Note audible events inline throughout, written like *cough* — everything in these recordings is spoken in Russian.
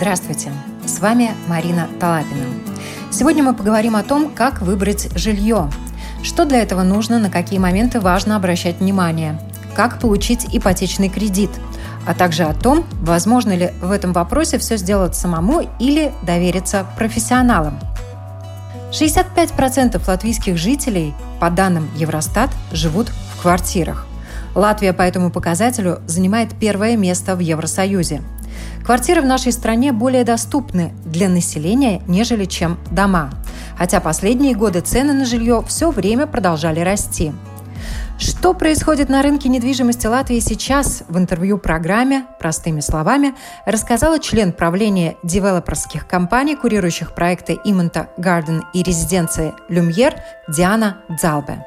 Здравствуйте! С вами Марина Талапина. Сегодня мы поговорим о том, как выбрать жилье, что для этого нужно, на какие моменты важно обращать внимание, как получить ипотечный кредит, а также о том, возможно ли в этом вопросе все сделать самому или довериться профессионалам. 65% латвийских жителей, по данным Евростат, живут в квартирах. Латвия по этому показателю занимает первое место в Евросоюзе – Квартиры в нашей стране более доступны для населения, нежели чем дома. Хотя последние годы цены на жилье все время продолжали расти. Что происходит на рынке недвижимости Латвии сейчас, в интервью программе «Простыми словами» рассказала член правления девелоперских компаний, курирующих проекты Имента Гарден и резиденции Люмьер Диана Дзалбе.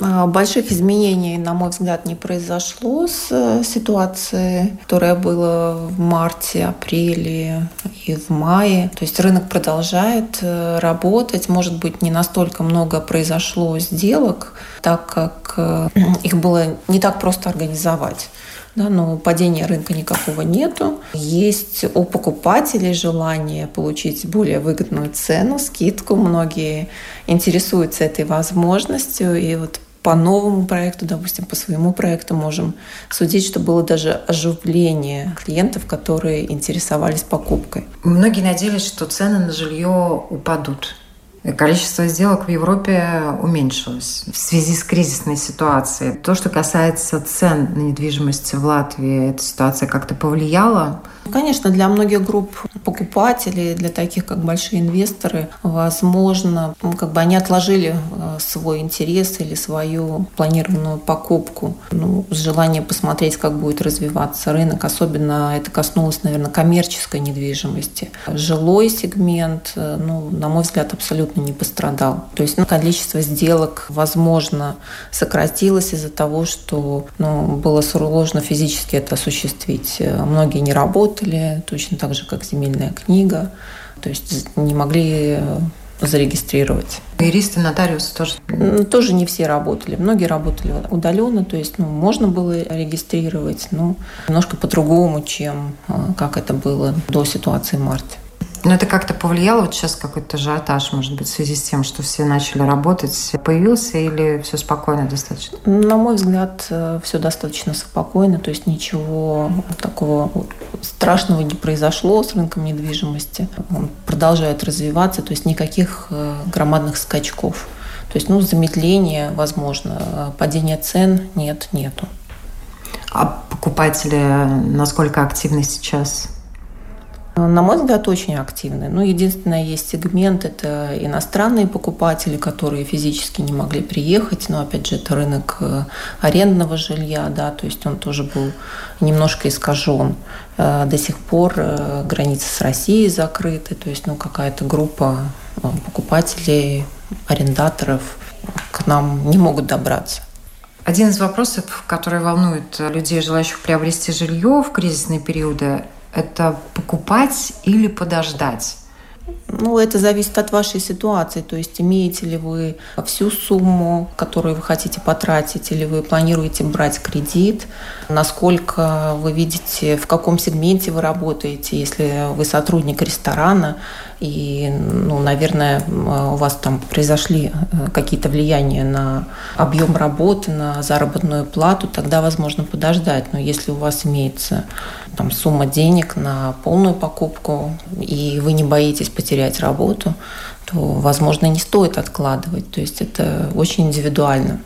А, больших изменений, на мой взгляд, не произошло с э, ситуацией, которая была в марте, апреле и в мае. То есть рынок продолжает э, работать. Может быть, не настолько много произошло сделок, так как э, *clears throat* их было не так просто организовать. Да, но падения рынка никакого нету. Есть у покупателей желание получить более выгодную цену, скидку. Многие интересуются этой возможностью. И вот по новому проекту, допустим, по своему проекту можем судить, что было даже оживление клиентов, которые интересовались покупкой. Многие надеялись, что цены на жилье упадут. Количество сделок в Европе уменьшилось в связи с кризисной ситуацией. То, что касается цен на недвижимость в Латвии, эта ситуация как-то повлияла? Конечно, для многих групп покупателей, для таких как большие инвесторы, возможно, как бы они отложили э, свой интерес или свою планированную покупку ну, с желанием посмотреть, как будет развиваться рынок. Особенно это коснулось, наверное, коммерческой недвижимости. Жилой сегмент, э, ну, на мой взгляд, абсолютно не пострадал. То есть ну, количество сделок, возможно, сократилось из-за того, что ну, было сложно физически это осуществить. Э, многие не работали, точно так же, как земельная книга. То есть не могли э, зарегистрировать. Юристы, нотариусы тоже? Тоже не все работали. Многие работали удаленно, то есть ну, можно было регистрировать, но немножко по-другому, чем э, как это было до ситуации в марте. Но это как-то повлияло, вот сейчас какой-то ажиотаж, может быть, в связи с тем, что все начали работать, появился или все спокойно достаточно? На мой взгляд, э, все достаточно спокойно, то есть ничего такого страшного не произошло с рынком недвижимости. Он продолжает развиваться, то есть никаких э, громадных скачков. То есть, ну, замедление возможно, а падение цен нет, нету. А покупатели насколько активны сейчас? На мой взгляд, очень активны. Ну, единственное, есть сегмент – это иностранные покупатели, которые физически не могли приехать. Но, опять же, это рынок э, арендного жилья, да, то есть он тоже был немножко искажен. Э, до сих пор э, границы с Россией закрыты, то есть, ну, какая-то группа покупателей, арендаторов к нам не могут добраться. Один из вопросов, который волнует людей, желающих приобрести жилье в кризисные периоды, это покупать или подождать? Ну, это зависит от вашей ситуации. То есть, имеете ли вы всю сумму, которую вы хотите потратить, или вы планируете брать кредит, насколько вы видите, в каком сегменте вы работаете, если вы сотрудник ресторана, и, ну, наверное, у вас там произошли э, какие-то влияния на объем работы, на заработную плату, тогда возможно подождать. Но если у вас имеется там, сумма денег на полную покупку, и вы не боитесь потерять работу, то, возможно, не стоит откладывать. То есть это очень индивидуально.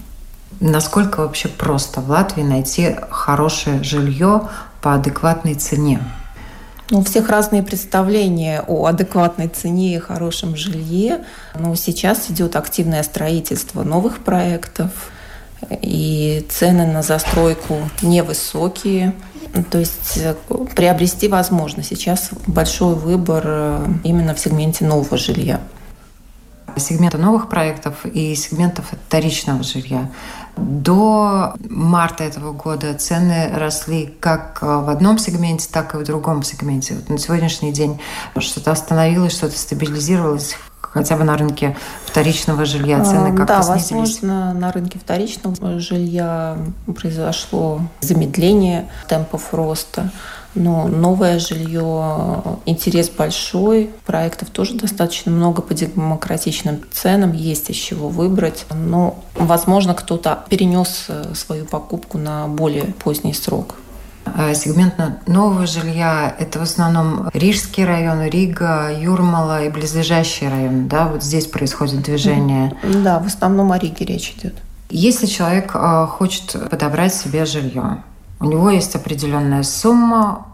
Насколько вообще просто в Латвии найти хорошее жилье по адекватной цене? Ну, у всех разные представления о адекватной цене и хорошем жилье. Но сейчас идет активное строительство новых проектов, и цены на застройку невысокие. То есть э, приобрести возможно. Сейчас большой выбор э, именно в сегменте нового жилья сегмента новых проектов и сегментов вторичного жилья. До марта этого года цены росли как э, в одном сегменте, так и в другом сегменте. Вот на сегодняшний день что-то остановилось, что-то стабилизировалось. хотя бы на рынке вторичного жилья цены а, как-то да, снизились? возможно, на рынке вторичного жилья произошло замедление темпов роста. Но новое жилье, интерес большой, проектов тоже достаточно много по демократичным ценам, есть из чего выбрать. Но, возможно, кто-то перенес э, свою покупку на более поздний срок. А сегмент нового жилья – это в основном Рижский район, Рига, Юрмала и близлежащие районы. Да? Вот здесь происходит движение. Да, в основном о Риге речь идет. Если человек э, хочет подобрать себе жилье, у него есть определенная сумма,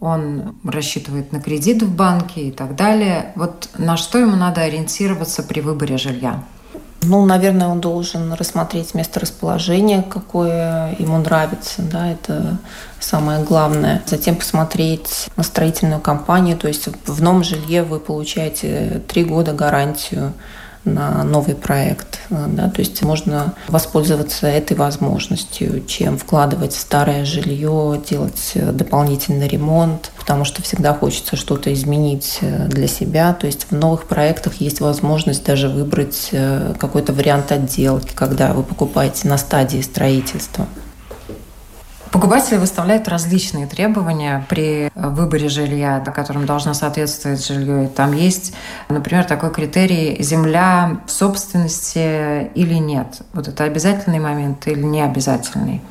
он рассчитывает на кредит в банке и так далее. Вот на что ему надо ориентироваться при выборе жилья? Ну, наверное, он должен рассмотреть место расположения, какое ему нравится, да, это самое главное. Затем посмотреть на строительную компанию, то есть в новом жилье вы получаете три года гарантию на новый проект. Да? То есть можно воспользоваться этой возможностью, чем вкладывать в старое жилье, делать дополнительный ремонт, потому что всегда хочется что-то изменить э, для себя. То есть в новых проектах есть возможность даже выбрать э, какой-то вариант отделки, когда вы покупаете на стадии строительства. Покупатели выставляют различные требования при выборе жилья, которым должно соответствовать жилье. там есть, например, такой критерий земля в собственности или нет. Вот это обязательный момент или не обязательный?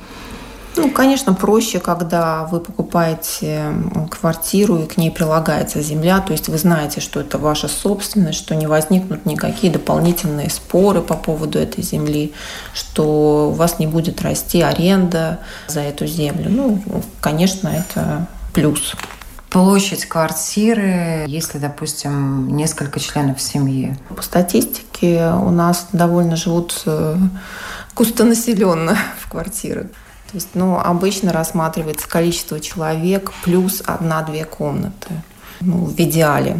Ну, конечно, проще, когда вы покупаете квартиру и к ней прилагается земля, то есть вы знаете, что это ваша собственность, что не возникнут никакие дополнительные споры по поводу этой земли, что у вас не будет расти аренда за эту землю. Ну, конечно, это плюс. Площадь квартиры, если, допустим, несколько членов семьи? По статистике у нас довольно живут э, густонаселенно *laughs* в квартирах. То есть, ну, обычно рассматривается количество человек плюс одна-две комнаты. Ну, в идеале.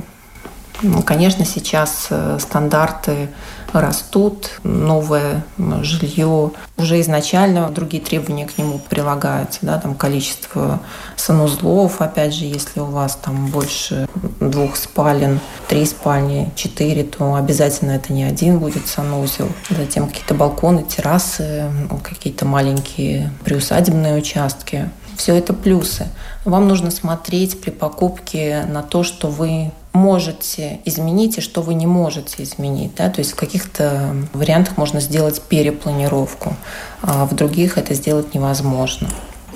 Ну, конечно, сейчас э, стандарты растут, новое жилье, уже изначально другие требования к нему прилагаются, да, там количество санузлов, опять же, если у вас там больше двух спален, три спальни, четыре, то обязательно это не один будет санузел. Затем какие-то балконы, террасы, какие-то маленькие приусадебные участки. Все это плюсы. Вам нужно смотреть при покупке на то, что вы можете изменить и что вы не можете изменить. Да? То есть в каких-то вариантах можно сделать перепланировку, а в других это сделать невозможно.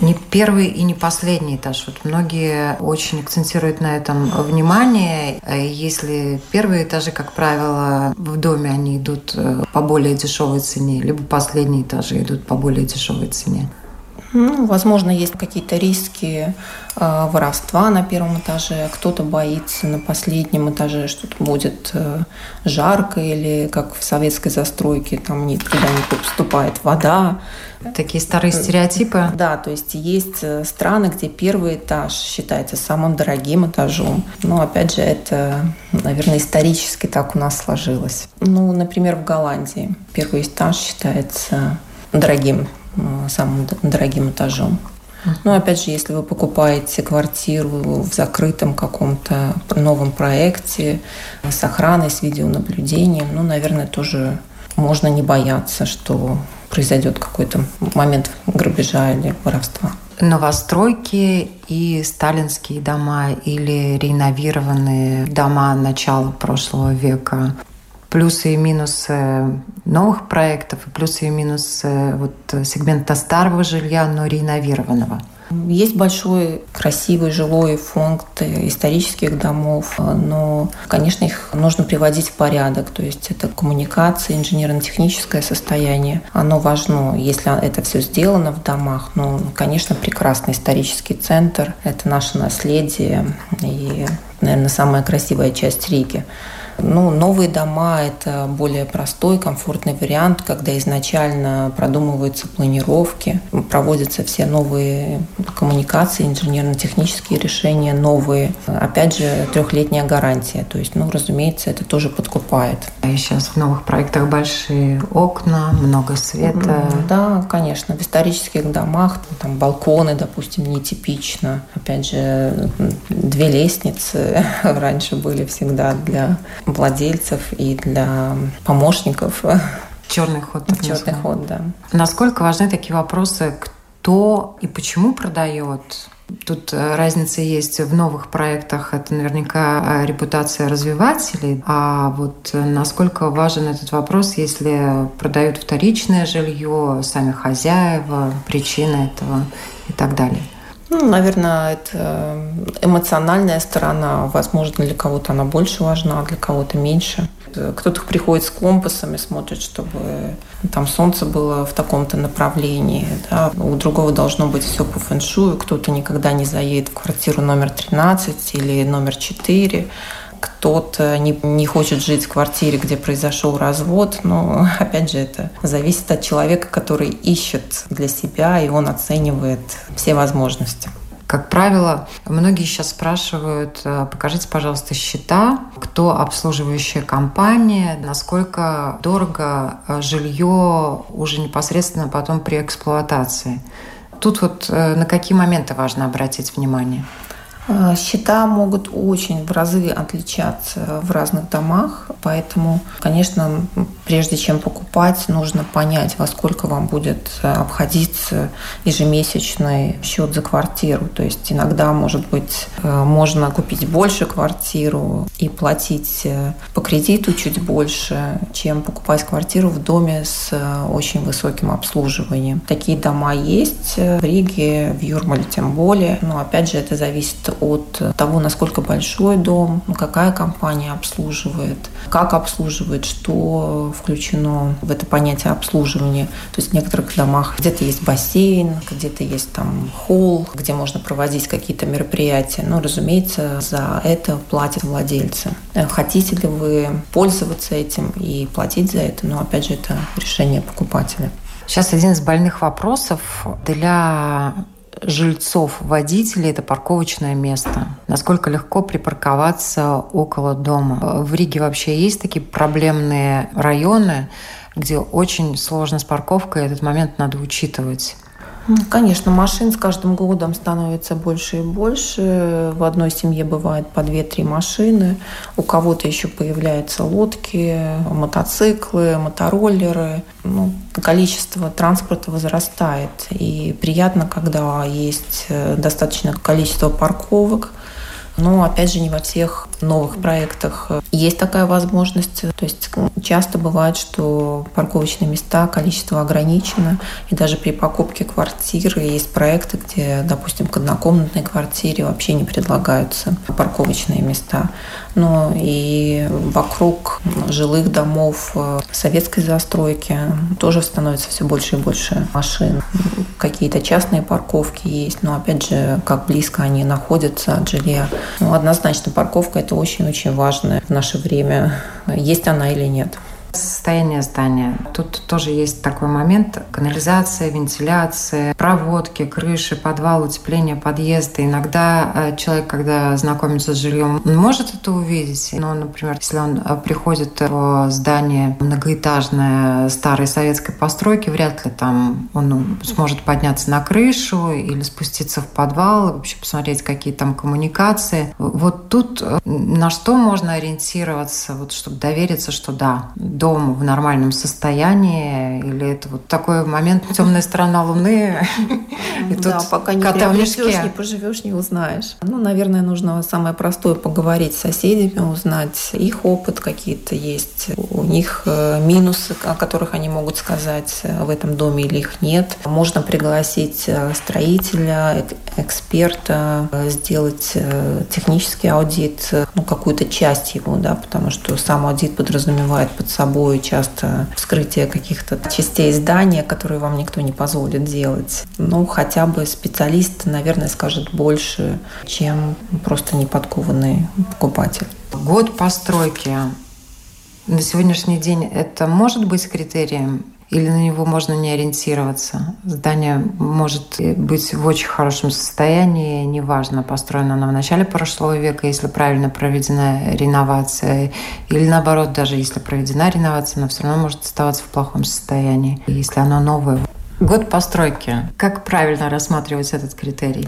Не первый и не последний этаж. Вот многие очень акцентируют на этом внимание. Если первые этажи, как правило, в доме они идут э, по более дешевой цене, либо последние этажи идут по более дешевой цене. Ну, возможно, есть какие-то риски э, воровства на первом этаже, кто-то боится на последнем этаже, что то будет э, жарко или как в советской застройке, там никуда не поступает вода. Такие старые стереотипы. Да, то есть есть э, страны, где первый этаж считается самым дорогим этажом. Но опять же, это, наверное, исторически так у нас сложилось. Ну, например, в Голландии первый этаж считается дорогим самым дорогим этажом. Но опять же, если вы покупаете квартиру в закрытом каком-то новом проекте с охраной, с видеонаблюдением, ну, наверное, тоже можно не бояться, что произойдет какой-то момент грабежа или воровства. Новостройки и сталинские дома или реновированные дома начала прошлого века плюсы и минусы новых проектов и плюсы и минусы вот сегмента старого жилья, но реновированного? Есть большой красивый жилой фонд исторических домов, но, конечно, их нужно приводить в порядок. То есть это коммуникация, инженерно-техническое состояние. Оно важно, если это все сделано в домах. Ну, конечно, прекрасный исторический центр. Это наше наследие и, наверное, самая красивая часть Риги. Ну, новые дома – это более простой, комфортный вариант, когда изначально продумываются планировки, проводятся все новые коммуникации, инженерно-технические решения новые. Опять же, трехлетняя гарантия. То есть, ну, разумеется, это тоже подкупает. И сейчас в новых проектах большие окна, много света. Да, конечно. В исторических домах там балконы, допустим, нетипично. Опять же, две лестницы *laughs* раньше были всегда для владельцев и для помощников. Черный ход. Черный ход, да. Насколько важны такие вопросы, кто и почему продает? Тут э, разница есть в новых проектах. Это наверняка э, репутация развивателей. А вот э, насколько важен этот вопрос, если продают вторичное жилье, сами хозяева, причина этого и так далее? Ну, наверное, это эмоциональная сторона. Возможно, для кого-то она больше важна, для кого-то меньше. Кто-то приходит с компасами, смотрит, чтобы там солнце было в таком-то направлении. Да. У другого должно быть все по фэншую. Кто-то никогда не заедет в квартиру номер 13 или номер 4 кто-то не, не хочет жить в квартире, где произошел развод, но *laughs* опять же это зависит от человека, который ищет для себя, и он оценивает все возможности. Как правило, многие сейчас спрашивают, э, покажите, пожалуйста, счета, кто обслуживающая компания, насколько дорого жилье уже непосредственно потом при эксплуатации. Тут вот э, на какие моменты важно обратить внимание? А, счета могут очень в разы отличаться в разных домах, поэтому, конечно, прежде чем покупать, нужно понять, во сколько вам будет обходиться ежемесячный счет за квартиру. То есть иногда, может быть, э, можно купить больше квартиру и платить э, по кредиту чуть больше, чем покупать квартиру в доме с э, очень высоким обслуживанием. Такие дома есть в Риге, в Юрмале тем более, но опять же это зависит от того, насколько большой дом, какая компания обслуживает, как обслуживает, что включено в это понятие обслуживания. То есть в некоторых домах где-то есть бассейн, где-то есть там холл, где можно проводить какие-то мероприятия. Но, разумеется, за это платят владельцы. Э, хотите ли вы пользоваться этим и платить за это? Но, опять же, это решение покупателя. Сейчас один из больных вопросов для жильцов, водителей – это парковочное место. Насколько легко припарковаться около дома. В Риге вообще есть такие проблемные районы, где очень сложно с парковкой, этот момент надо учитывать. Конечно, машин с каждым годом становится больше и больше. В одной семье бывает по 2-3 машины. У кого-то еще появляются лодки, мотоциклы, мотороллеры. Ну, количество транспорта возрастает. И приятно, когда есть э, достаточное количество парковок, но, опять же, не во всех новых проектах есть такая возможность. То есть часто бывает, что парковочные места, количество ограничено. И даже при покупке квартиры есть проекты, где, допустим, к однокомнатной квартире вообще не предлагаются парковочные места. Но и вокруг жилых домов советской застройки тоже становится все больше и больше машин. Какие-то частные парковки есть, но опять же, как близко они находятся от жилья. Ну, однозначно, парковка – очень-очень важно в наше время. Есть она или нет. Состояние здания. Тут тоже есть такой момент. Канализация, вентиляция, проводки, крыши, подвал, утепление подъезда. Иногда э, человек, когда знакомится с жильем, он может это увидеть. Но, например, если он э, приходит в здание многоэтажное старой советской постройки, вряд ли там он сможет подняться на крышу или спуститься в подвал, вообще посмотреть, какие там коммуникации. Вот тут э, на что можно ориентироваться, вот, чтобы довериться, что да, дом в нормальном состоянии, или это вот такой момент темная сторона Луны, и тут пока не приобретешь, не поживешь, не узнаешь. Ну, наверное, нужно самое простое поговорить с соседями, узнать их опыт, какие-то есть у них э, минусы, о которых они могут сказать э, в этом доме или их нет. Можно пригласить э, строителя, эксперта, сделать технический аудит, ну, какую-то часть его, да, потому что сам аудит подразумевает под собой собой часто вскрытие каких-то частей здания, которые вам никто не позволит делать. Ну, хотя бы специалист, наверное, скажет больше, чем просто неподкованный покупатель. Год постройки на сегодняшний день это может быть критерием или на него можно не ориентироваться. Здание может быть в очень хорошем состоянии, неважно, построено оно в начале прошлого века, если правильно проведена реновация, или наоборот, даже если проведена реновация, но все равно может оставаться в плохом состоянии, если оно новое. Год постройки. Как правильно рассматривать этот критерий?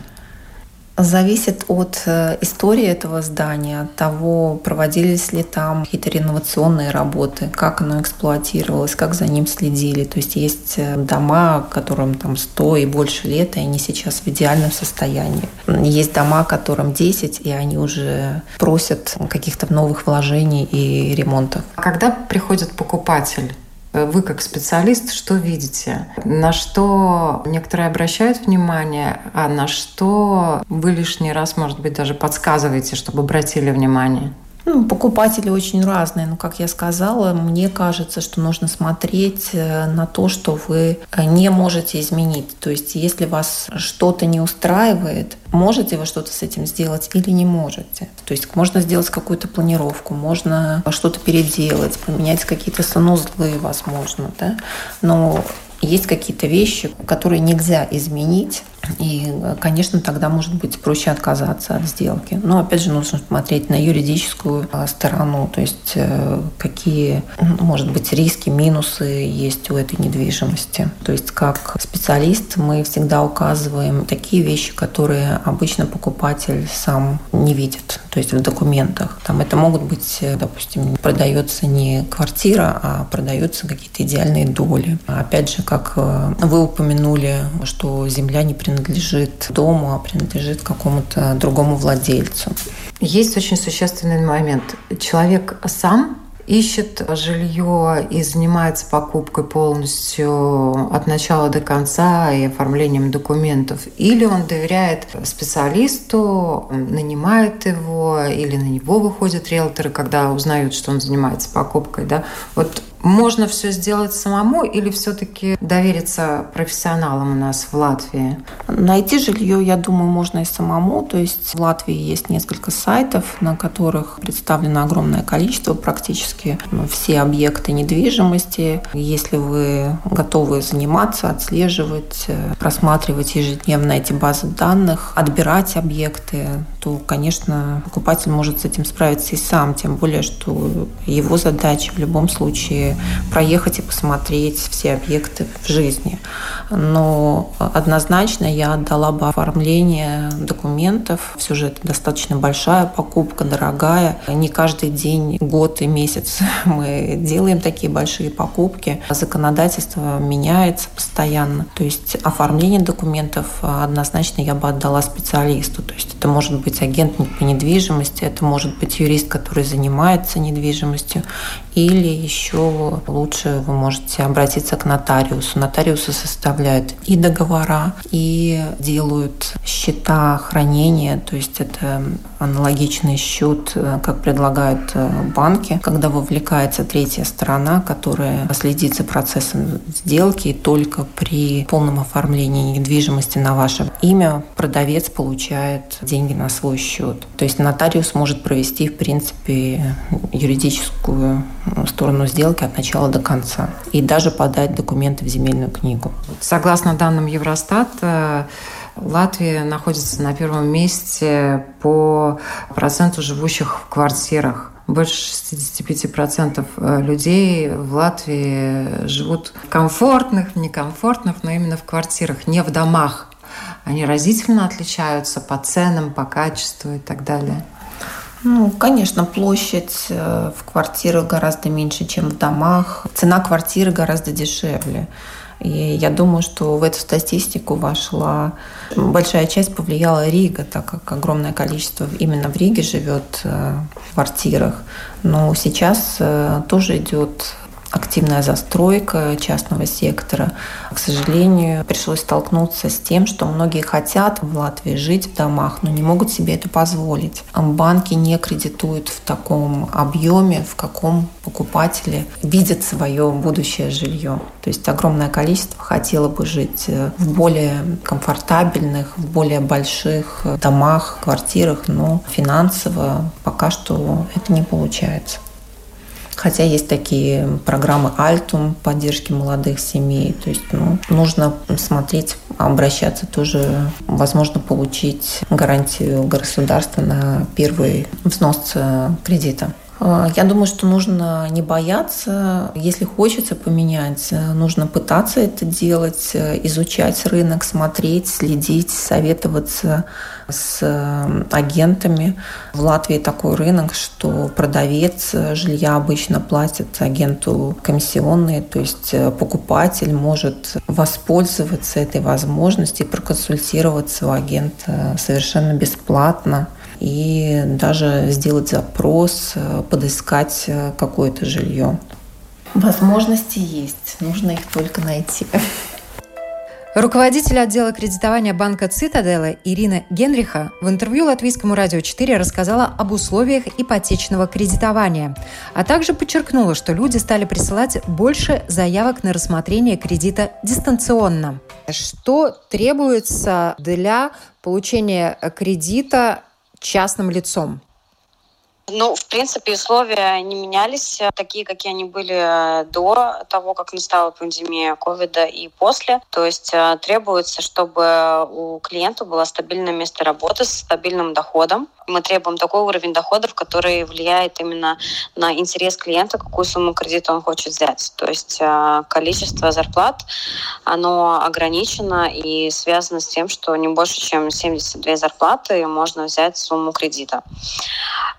Зависит от э, истории этого здания, от того, проводились ли там какие-то реновационные работы, как оно эксплуатировалось, как за ним следили. То есть есть э, дома, которым там 100 и больше лет, и они сейчас в идеальном состоянии. Есть дома, которым 10, и они уже просят каких-то новых вложений и ремонтов. Когда приходит покупатель, вы как специалист что видите? На что некоторые обращают внимание, а на что вы лишний раз, может быть, даже подсказываете, чтобы обратили внимание? Ну, покупатели очень разные, но, как я сказала, мне кажется, что нужно смотреть э, на то, что вы э, не можете изменить. То есть, если вас что-то не устраивает, можете вы что-то с этим сделать или не можете. То есть, можно сделать какую-то планировку, можно что-то переделать, поменять какие-то санузлы, возможно, да? но есть какие-то вещи, которые нельзя изменить, и, конечно, тогда может быть проще отказаться от сделки. Но опять же нужно смотреть на юридическую а, сторону, то есть э, какие, может быть, риски, минусы есть у этой недвижимости. То есть как специалист мы всегда указываем такие вещи, которые обычно покупатель сам не видит, то есть в документах. Там это могут быть, э, допустим, продается не квартира, а продаются какие-то идеальные доли. Опять же, как э, вы упомянули, что земля не принадлежит принадлежит дому, а принадлежит какому-то другому владельцу. Есть очень существенный момент. Человек сам ищет жилье и занимается покупкой полностью от начала до конца и оформлением документов, или он доверяет специалисту, нанимает его, или на него выходят риэлторы, когда узнают, что он занимается покупкой. Да? Вот можно все сделать самому или все-таки довериться профессионалам у нас в Латвии? Найти жилье, я думаю, можно и самому. То есть в Латвии есть несколько сайтов, на которых представлено огромное количество, практически все объекты недвижимости. Если вы готовы заниматься, отслеживать, э, просматривать ежедневно эти базы данных, отбирать объекты, то, конечно, покупатель может с этим справиться и сам, тем более, что его задача в любом случае проехать и посмотреть все объекты в жизни. Но однозначно я отдала бы оформление документов. Все же это достаточно большая покупка, дорогая. Не каждый день, год и месяц *laughs* мы делаем такие большие покупки. Законодательство меняется постоянно. То есть оформление документов однозначно я бы отдала специалисту. То есть это может быть агент по недвижимости, это может быть юрист, который занимается недвижимостью, или еще лучше вы можете обратиться к нотариусу. Нотариусы составляют и договора, и делают счета хранения, то есть это аналогичный счет, как предлагают э, банки, когда вовлекается третья сторона, которая следит за процессом сделки, и только при полном оформлении недвижимости на ваше имя продавец получает деньги на свой счет. То есть нотариус может провести, в принципе, юридическую сторону сделки от начала до конца и даже подать документы в земельную книгу. Согласно данным Евростата, Латвия находится на первом месте по проценту живущих в квартирах. Больше 65% э, людей в Латвии живут в комфортных, некомфортных, но именно в квартирах, не в домах. Они разительно отличаются по ценам, по качеству и так далее. Ну, конечно, площадь э, в квартирах гораздо меньше, чем в домах. Цена квартиры гораздо дешевле. И я думаю, что в эту статистику вошла большая часть повлияла Рига, так как огромное количество именно в Риге живет э, в квартирах. Но сейчас э, тоже идет активная застройка частного сектора. К сожалению, пришлось столкнуться с тем, что многие хотят в Латвии жить в домах, но не могут себе это позволить. Банки не кредитуют в таком объеме, в каком покупатели видят свое будущее жилье. То есть огромное количество хотело бы жить в более комфортабельных, в более больших домах, квартирах, но финансово пока что это не получается. Хотя есть такие программы Альтум поддержки молодых семей. То есть ну, нужно смотреть, обращаться тоже, возможно, получить гарантию государства на первый взнос кредита. А, я думаю, что нужно не бояться. Если хочется поменять, нужно пытаться это делать, изучать рынок, смотреть, следить, советоваться с э, агентами. В Латвии такой рынок, что продавец жилья обычно платит агенту комиссионные, то есть э, покупатель может воспользоваться этой возможностью и проконсультироваться у агента совершенно бесплатно и даже сделать запрос, э, подыскать какое-то жилье. Возможности есть, нужно их только найти. Руководитель отдела кредитования банка «Цитадела» Ирина Генриха в интервью Латвийскому радио 4 рассказала об условиях ипотечного кредитования, а также подчеркнула, что люди стали присылать больше заявок на рассмотрение кредита дистанционно. Что требуется для получения кредита частным лицом? Ну, в принципе, условия не менялись, э, такие, какие они были э, до того, как настала пандемия ковида и после. То есть э, требуется, чтобы у клиента было стабильное место работы с стабильным доходом. Мы требуем такой уровень доходов, который влияет именно на интерес клиента, какую сумму кредита он хочет взять. То есть количество зарплат, оно ограничено и связано с тем, что не больше, чем 72 зарплаты можно взять сумму кредита.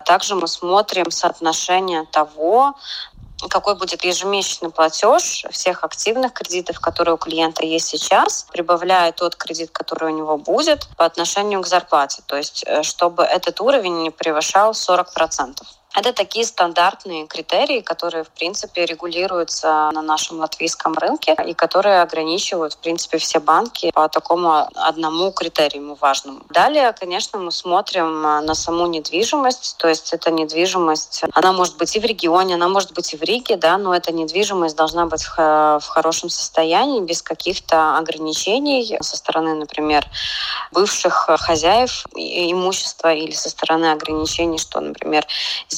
Также мы смотрим соотношение того, какой будет ежемесячный платеж всех активных кредитов, которые у клиента есть сейчас, прибавляя тот кредит, который у него будет по отношению к зарплате. То есть, э, чтобы этот уровень не превышал 40%. Это такие стандартные критерии, которые, в принципе, регулируются на нашем латвийском рынке и которые ограничивают, в принципе, все банки по такому одному критерию важному. Далее, конечно, мы смотрим на саму недвижимость, то есть эта недвижимость, она может быть и в регионе, она может быть и в Риге, да, но эта недвижимость должна быть в хорошем состоянии, без каких-то ограничений со стороны, например, бывших хозяев имущества или со стороны ограничений, что, например,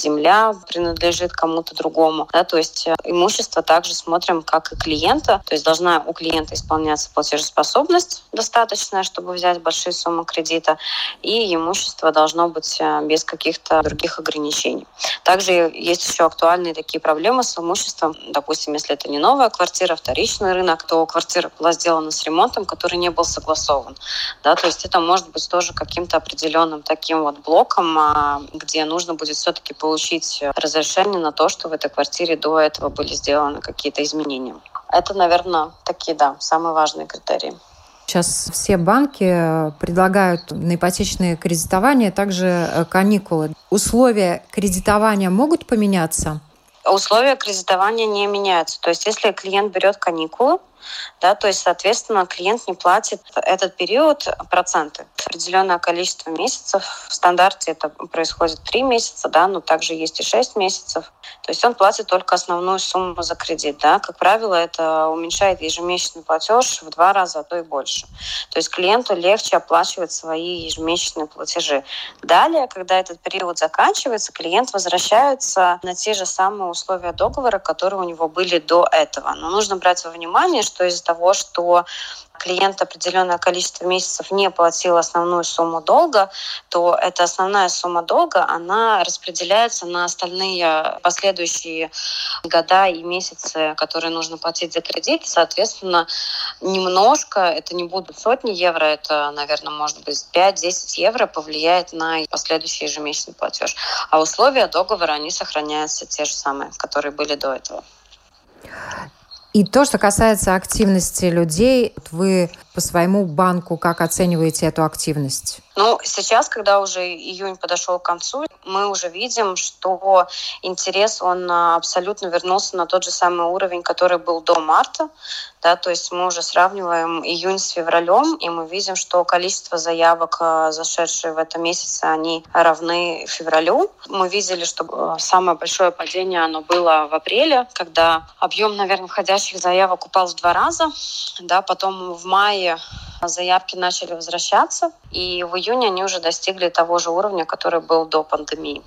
земля принадлежит кому-то другому. Да, то есть э, имущество также смотрим как и клиента. То есть должна у клиента исполняться платежеспособность достаточная, чтобы взять большие суммы кредита. И имущество должно быть э, без каких-то других ограничений. Также есть еще актуальные такие проблемы с имуществом. Допустим, если это не новая квартира, вторичный рынок, то квартира была сделана с ремонтом, который не был согласован. Да, то есть это может быть тоже каким-то определенным таким вот блоком, а, где нужно будет все-таки получить получить разрешение на то, что в этой квартире до этого были сделаны какие-то изменения. Это, наверное, такие, да, самые важные критерии. Сейчас все банки предлагают на ипотечное кредитование также э, каникулы. Условия кредитования могут поменяться? Условия кредитования не меняются. То есть если клиент берет каникулы, да, то есть, соответственно, клиент не платит этот период проценты. Определенное количество месяцев. В стандарте это происходит 3 месяца, да, но также есть и 6 месяцев. То есть он платит только основную сумму за кредит. Да. Как правило, это уменьшает ежемесячный платеж в два раза, а то и больше. То есть клиенту легче оплачивать свои ежемесячные платежи. Далее, когда этот период заканчивается, клиент возвращается на те же самые условия договора, которые у него были до этого. Но нужно брать во внимание, что что из-за того, что клиент определенное количество месяцев не платил основную сумму долга, то эта основная сумма долга, она распределяется на остальные последующие года и месяцы, которые нужно платить за кредит. Соответственно, немножко, это не будут сотни евро, это, наверное, может быть 5-10 евро повлияет на последующий ежемесячный платеж. А условия договора, они сохраняются те же самые, которые были до этого. И то, что касается активности людей, вы по своему банку как оцениваете эту активность? Ну, сейчас, когда уже июнь подошел к концу, мы уже видим, что интерес, он а, абсолютно вернулся на тот же самый уровень, который был до марта. Да, то есть мы уже сравниваем июнь с февралем, и мы видим, что количество заявок, а, зашедшие в этом месяце, они равны февралю. Мы видели, что а, самое большое падение оно было в апреле, когда объем, наверное, входящих заявок упал в два раза. Да, потом в мае заявки начали возвращаться, и в июне они уже достигли того же уровня, который был до пандемии.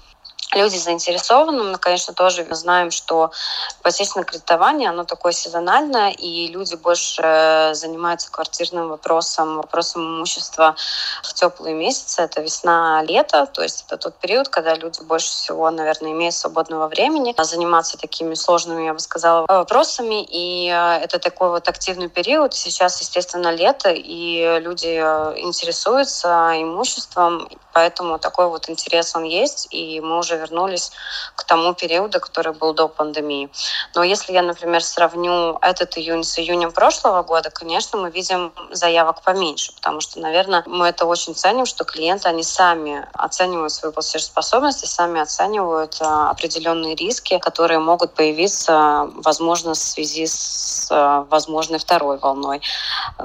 Люди заинтересованы. Мы, конечно, тоже знаем, что ипотечное кредитование, оно такое сезональное, и люди больше занимаются квартирным вопросом, вопросом имущества в теплые месяцы. Это весна, лето, то есть это тот период, когда люди больше всего, наверное, имеют свободного времени заниматься такими сложными, я бы сказала, вопросами. И э, это такой вот активный период. Сейчас, естественно, лето, и люди э, интересуются имуществом, поэтому такой вот интерес он есть, и мы уже вернулись к тому периоду, который был до пандемии. Но если я, например, сравню этот июнь с июнем прошлого года, конечно, мы видим заявок поменьше, потому что, наверное, мы это очень ценим, что клиенты, они сами оценивают свою платежеспособность сами оценивают а, определенные риски, которые могут появиться, возможно, в связи с а, возможной второй волной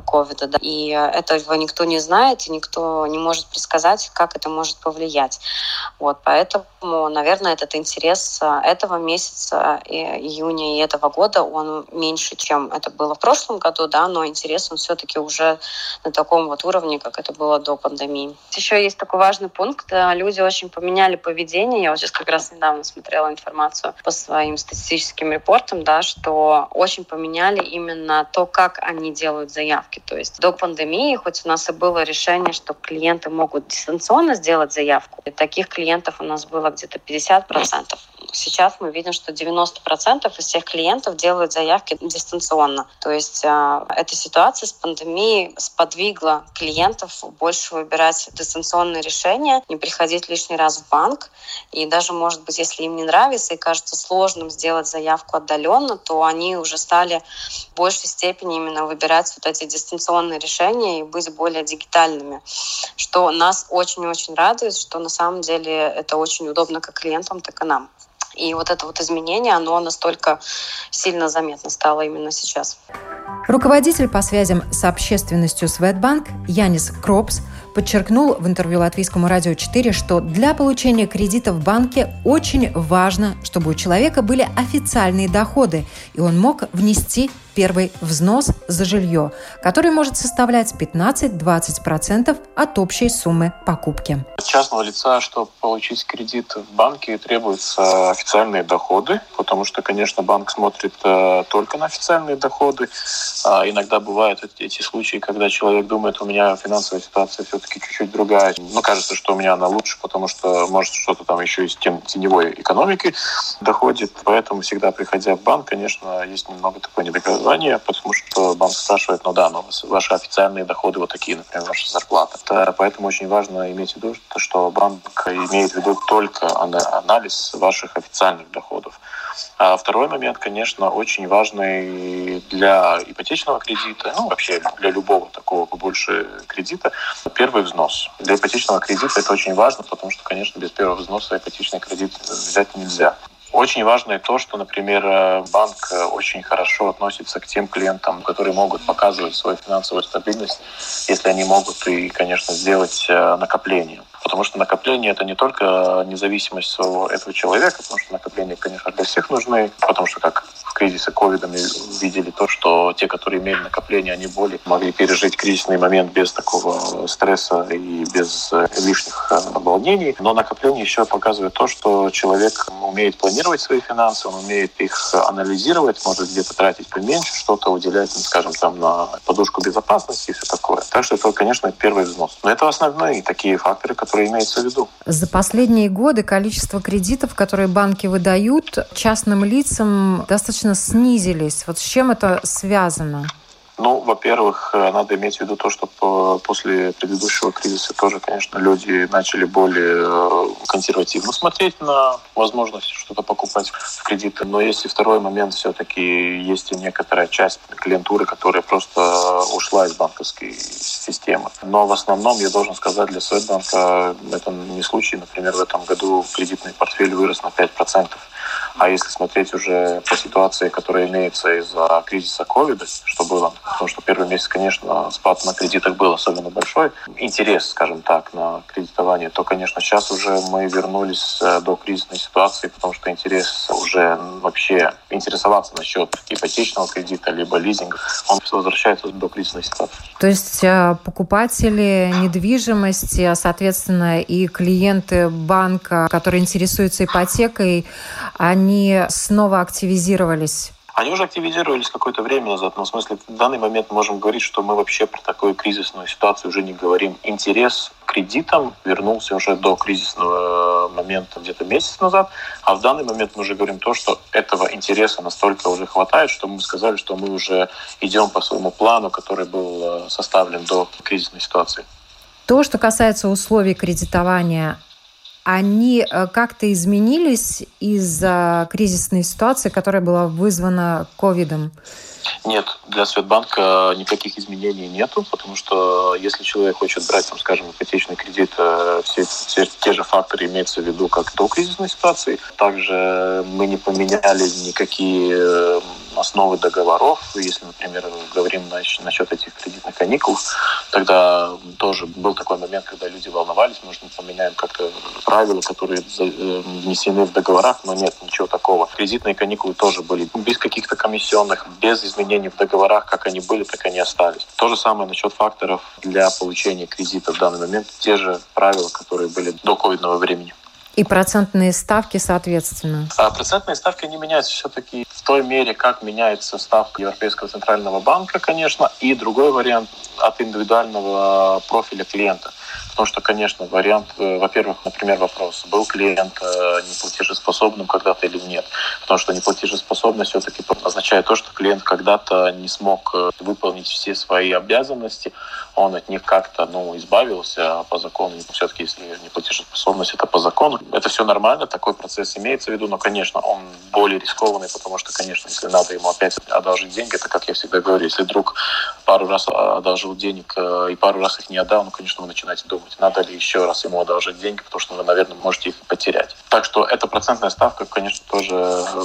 ковида. И этого никто не знает, и никто не может предсказать, как это может повлиять. Вот, поэтому, наверное, этот интерес а, этого месяца, июня и этого года, он меньше, чем это было в прошлом году, да, но интерес он все-таки уже на таком вот уровне, как это было до пандемии. Еще есть такой важный пункт. Люди очень поменяли поведение. Я вот сейчас как раз недавно смотрела информацию по своим статистическим репортам, да, что очень поменяли именно то, как они делают заявки. То есть до пандемии, хоть у нас и было решение, что клиенты могут дистанционно сделать заявку, и таких клиентов у нас было где-то 50%. Сейчас мы видим, что 90% из всех клиентов делают заявки дистанционно. То есть э, эта ситуация с пандемией сподвигла клиентов больше выбирать дистанционные решения, не приходить лишний раз в банк. И даже, может быть, если им не нравится и кажется сложным сделать заявку отдаленно, то они уже стали в большей степени именно выбирать вот эти дистанционные решения и быть более дигитальными, что нас очень-очень радует, что на самом деле это очень удобно как клиентам, так и нам. И вот это вот изменение, оно настолько сильно заметно стало именно сейчас. Руководитель по связям с общественностью Светбанк Янис Кропс подчеркнул в интервью Латвийскому радио 4, что для получения кредита в банке очень важно, чтобы у человека были официальные доходы, и он мог внести первый взнос за жилье, который может составлять 15-20% от общей суммы покупки. От частного лица, чтобы получить кредит в банке, требуются официальные доходы, потому что, конечно, банк смотрит э, только на официальные доходы. А иногда бывают эти случаи, когда человек думает, у меня финансовая ситуация все все-таки чуть-чуть другая. Ну, кажется, что у меня она лучше, потому что, может, что-то там еще из теневой экономики доходит. Поэтому всегда, приходя в банк, конечно, есть немного такое недоказание, потому что банк спрашивает, ну да, но ваши официальные доходы вот такие, например, ваша зарплата. Это, поэтому очень важно иметь в виду, что банк имеет в виду только анализ ваших официальных доходов. А второй момент, конечно, очень важный для ипотечного кредита, ну, вообще для любого такого больше кредита, первый взнос. Для ипотечного кредита это очень важно, потому что, конечно, без первого взноса ипотечный кредит взять нельзя. Очень важно и то, что, например, банк очень хорошо относится к тем клиентам, которые могут показывать свою финансовую стабильность, если они могут и, конечно, сделать э, накопление. Потому что накопление это не только независимость этого человека, потому что накопления, конечно, для всех нужны, потому что как в кризисе ковида мы видели то, что те, которые имели накопление, они более могли пережить кризисный момент без такого стресса и без лишних э, волнений. Но накопление еще показывает то, что человек умеет планировать свои финансы, он умеет их анализировать, может где-то тратить поменьше, что-то уделять, ну, скажем, там на подушку безопасности и все такое. Так что это, конечно, первый взнос. Но это основные такие факторы, которые которые имеется в виду. За последние годы количество кредитов, которые банки выдают частным лицам, достаточно снизились. Вот с чем это связано? Ну, во-первых, э, надо иметь в виду то, что после предыдущего кризиса тоже, конечно, люди начали более э, консервативно смотреть на возможность что-то покупать в кредиты. Но есть и второй момент, все-таки есть и некоторая часть клиентуры, которая просто ушла из банковской системы. Но в основном, я должен сказать, для Светбанка это не случай. Например, в этом году кредитный портфель вырос на 5%. А если смотреть уже по ситуации, которая имеется из-за кризиса ковида, что было потому что первый месяц, конечно, спад на кредитах был особенно большой. Интерес, скажем так, на кредитование, то, конечно, сейчас уже мы вернулись э, до кризисной ситуации, потому что интерес уже вообще интересоваться насчет ипотечного кредита либо лизинга, он возвращается до кризисной ситуации. То есть э, покупатели недвижимости, а, соответственно, и клиенты банка, которые интересуются ипотекой, они снова активизировались они уже активизировались какое-то время назад, но в смысле в данный момент можем говорить, что мы вообще про такую кризисную ситуацию уже не говорим. Интерес к кредитам вернулся уже до кризисного момента где-то месяц назад, а в данный момент мы уже говорим то, что этого интереса настолько уже хватает, что мы сказали, что мы уже идем по своему плану, который был э, составлен до кризисной ситуации. То, что касается условий кредитования, они э, как-то изменились из-за кризисной ситуации, которая была вызвана ковидом? Нет, для Светбанка никаких изменений нету, потому что если человек хочет брать, там, скажем, ипотечный кредит, э, все, все те же факторы имеются в виду, как до кризисной ситуации. Также мы не поменяли никакие э, основы договоров. Если, например, говорим насчет этих кредитных каникул, тогда тоже был такой момент, когда люди волновались, может, мы поменяем как-то правила, которые э, внесены в договорах, но нет, ничего такого. Кредитные каникулы тоже были без каких-то комиссионных, без изменений в договорах, как они были, так они остались. То же самое насчет факторов для получения кредита в данный момент. Те же правила, которые были до ковидного времени. И процентные ставки, соответственно. А процентные ставки не меняются все-таки в той мере, как меняется ставка Европейского центрального банка, конечно, и другой вариант от индивидуального профиля клиента. Потому что, конечно, вариант, э, во-первых, например, вопрос, был клиент э, неплатежеспособным когда-то или нет. Потому что неплатежеспособность все-таки означает то, что клиент когда-то не смог э, выполнить все свои обязанности, он от них как-то ну, избавился а по закону. Все-таки, если неплатежеспособность, это по закону. Это все нормально, такой процесс имеется в виду, но, конечно, он более рискованный, потому что, конечно, если надо ему опять одолжить деньги, это, как я всегда говорю, если друг пару раз одолжил денег и пару раз их не отдал, ну, конечно, вы начинаете думать, думать, надо ли еще раз ему одолжить деньги, потому что вы, наверное, можете их потерять. Так что эта процентная ставка, конечно, тоже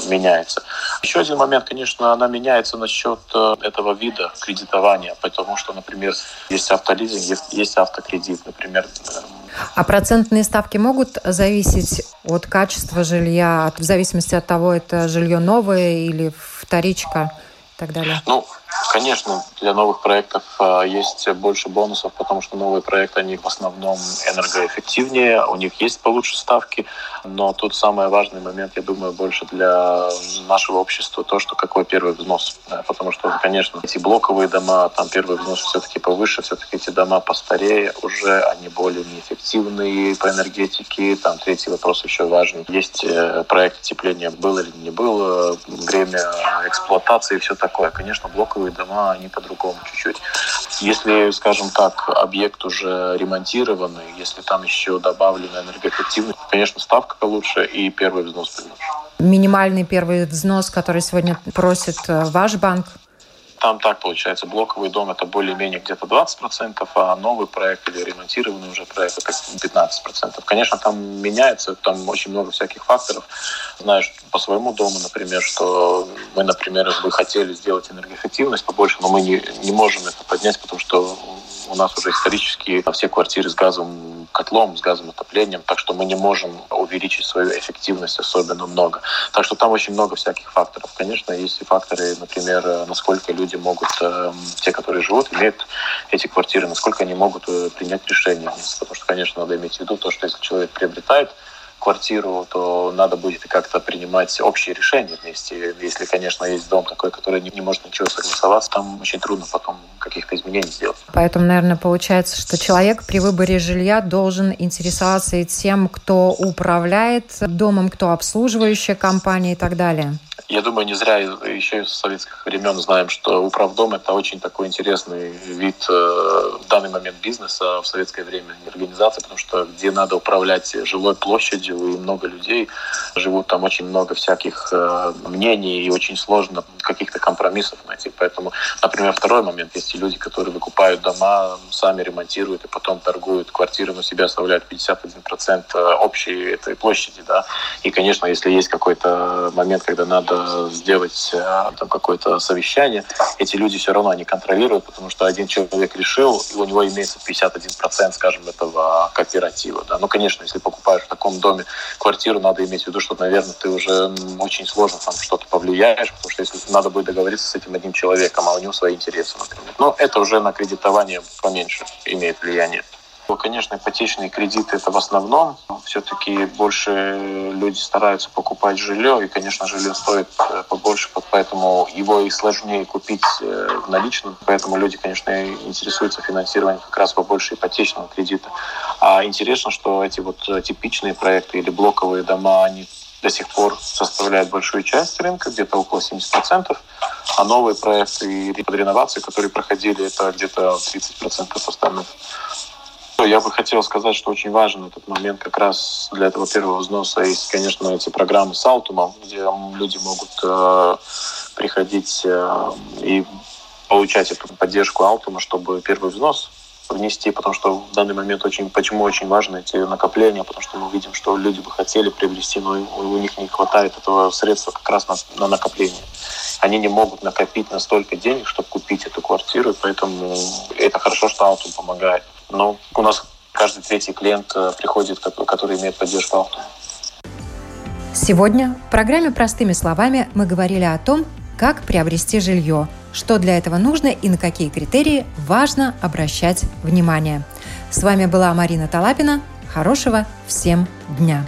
меняется. Еще один момент, конечно, она меняется насчет э, этого вида кредитования, потому что, например, есть автолизинг, есть, есть автокредит, например. Э, а процентные ставки могут зависеть от качества жилья, в зависимости от того, это жилье новое или вторичка и так далее? Ну, Конечно, для новых проектов а, есть больше бонусов, потому что новые проекты, они в основном энергоэффективнее, у них есть получше ставки, но тут самый важный момент, я думаю, больше для нашего общества, то, что какой первый взнос. Потому что, конечно, эти блоковые дома, там первый взнос все-таки повыше, все-таки эти дома постарее уже, они более неэффективные по энергетике. Там третий вопрос еще важный. Есть э, проект отепления, был или не был, время эксплуатации и все такое. Конечно, блоковые дома, они по-другому чуть-чуть. Если, скажем так, объект уже ремонтированный, если там еще добавлена энергоэффективность, конечно, ставка лучше и первый взнос приношу. Минимальный первый взнос, который сегодня просит э, ваш банк, там так получается, блоковый дом это более-менее где-то 20%, а новый проект или ремонтированный уже проект это 15%. Конечно, там меняется, там очень много всяких факторов. Знаешь, по своему дому, например, что мы, например, бы хотели сделать энергоэффективность побольше, но мы не, не можем это поднять, потому что у нас уже исторически все квартиры с газовым котлом, с газовым отоплением, так что мы не можем увеличить свою эффективность особенно много. Так что там очень много всяких факторов. Конечно, есть и факторы, например, насколько люди могут, э, те, которые живут, имеют эти квартиры, насколько они могут э, принять решение. Потому что, конечно, надо иметь в виду то, что если человек приобретает квартиру, то надо будет как-то принимать общие решения вместе. Если, конечно, есть дом такой, который не, не может ничего согласоваться, там очень трудно потом каких-то изменений сделать. Поэтому, наверное, получается, что человек при выборе жилья должен интересоваться и тем, кто управляет домом, кто обслуживающая компания и так далее. Я думаю, не зря еще из советских времен знаем, что управдом – это очень такой интересный вид э, в данный момент бизнеса в советское время организации, потому что где надо управлять жилой площадью, и много людей живут, там очень много всяких э, мнений, и очень сложно каких-то компромиссов найти. Поэтому, например, второй момент, есть люди, которые выкупают дома, сами ремонтируют и потом торгуют квартиры, но себя оставляют 51% общей этой площади, да. И, конечно, если есть какой-то момент, когда надо э, сделать э, там какое-то совещание, эти люди все равно не контролируют, потому что один человек решил, и у него имеется 51%, скажем, этого кооператива. Да. Ну, конечно, если покупаешь в таком доме квартиру, надо иметь в виду, что, наверное, ты уже очень сложно там что-то повлияешь, потому что если надо будет договориться с этим одним человеком, а у него свои интересы, например. Но это уже на кредитование поменьше имеет влияние. Конечно, ипотечные кредиты это в основном. Все-таки больше люди стараются покупать жилье, и, конечно, жилье стоит э, побольше, поэтому его и сложнее купить э, в наличном. Поэтому люди, конечно, интересуются финансированием как раз побольше ипотечного кредита. А интересно, что эти вот э, типичные проекты или блоковые дома, они до сих пор составляют большую часть рынка, где-то около 70%, а новые проекты под реновации, которые проходили, это где-то 30% остальных. Я бы хотел сказать, что очень важен этот момент как раз для этого первого взноса. Есть, конечно, эти программы с Алтумом, где люди могут э, приходить э, и получать эту поддержку Алтума, чтобы первый взнос внести, потому что в данный момент очень, почему очень важно эти накопления, потому что мы видим, что люди бы хотели приобрести, но у них не хватает этого средства как раз на, на накопление. Они не могут накопить настолько денег, чтобы купить эту квартиру, поэтому это хорошо, что Алтум помогает. Но у нас каждый третий клиент э, приходит, который имеет поддержку Алтум. Сегодня в программе «Простыми словами» мы говорили о том, как приобрести жилье, что для этого нужно и на какие критерии важно обращать внимание. С вами была Марина Талапина. Хорошего всем дня!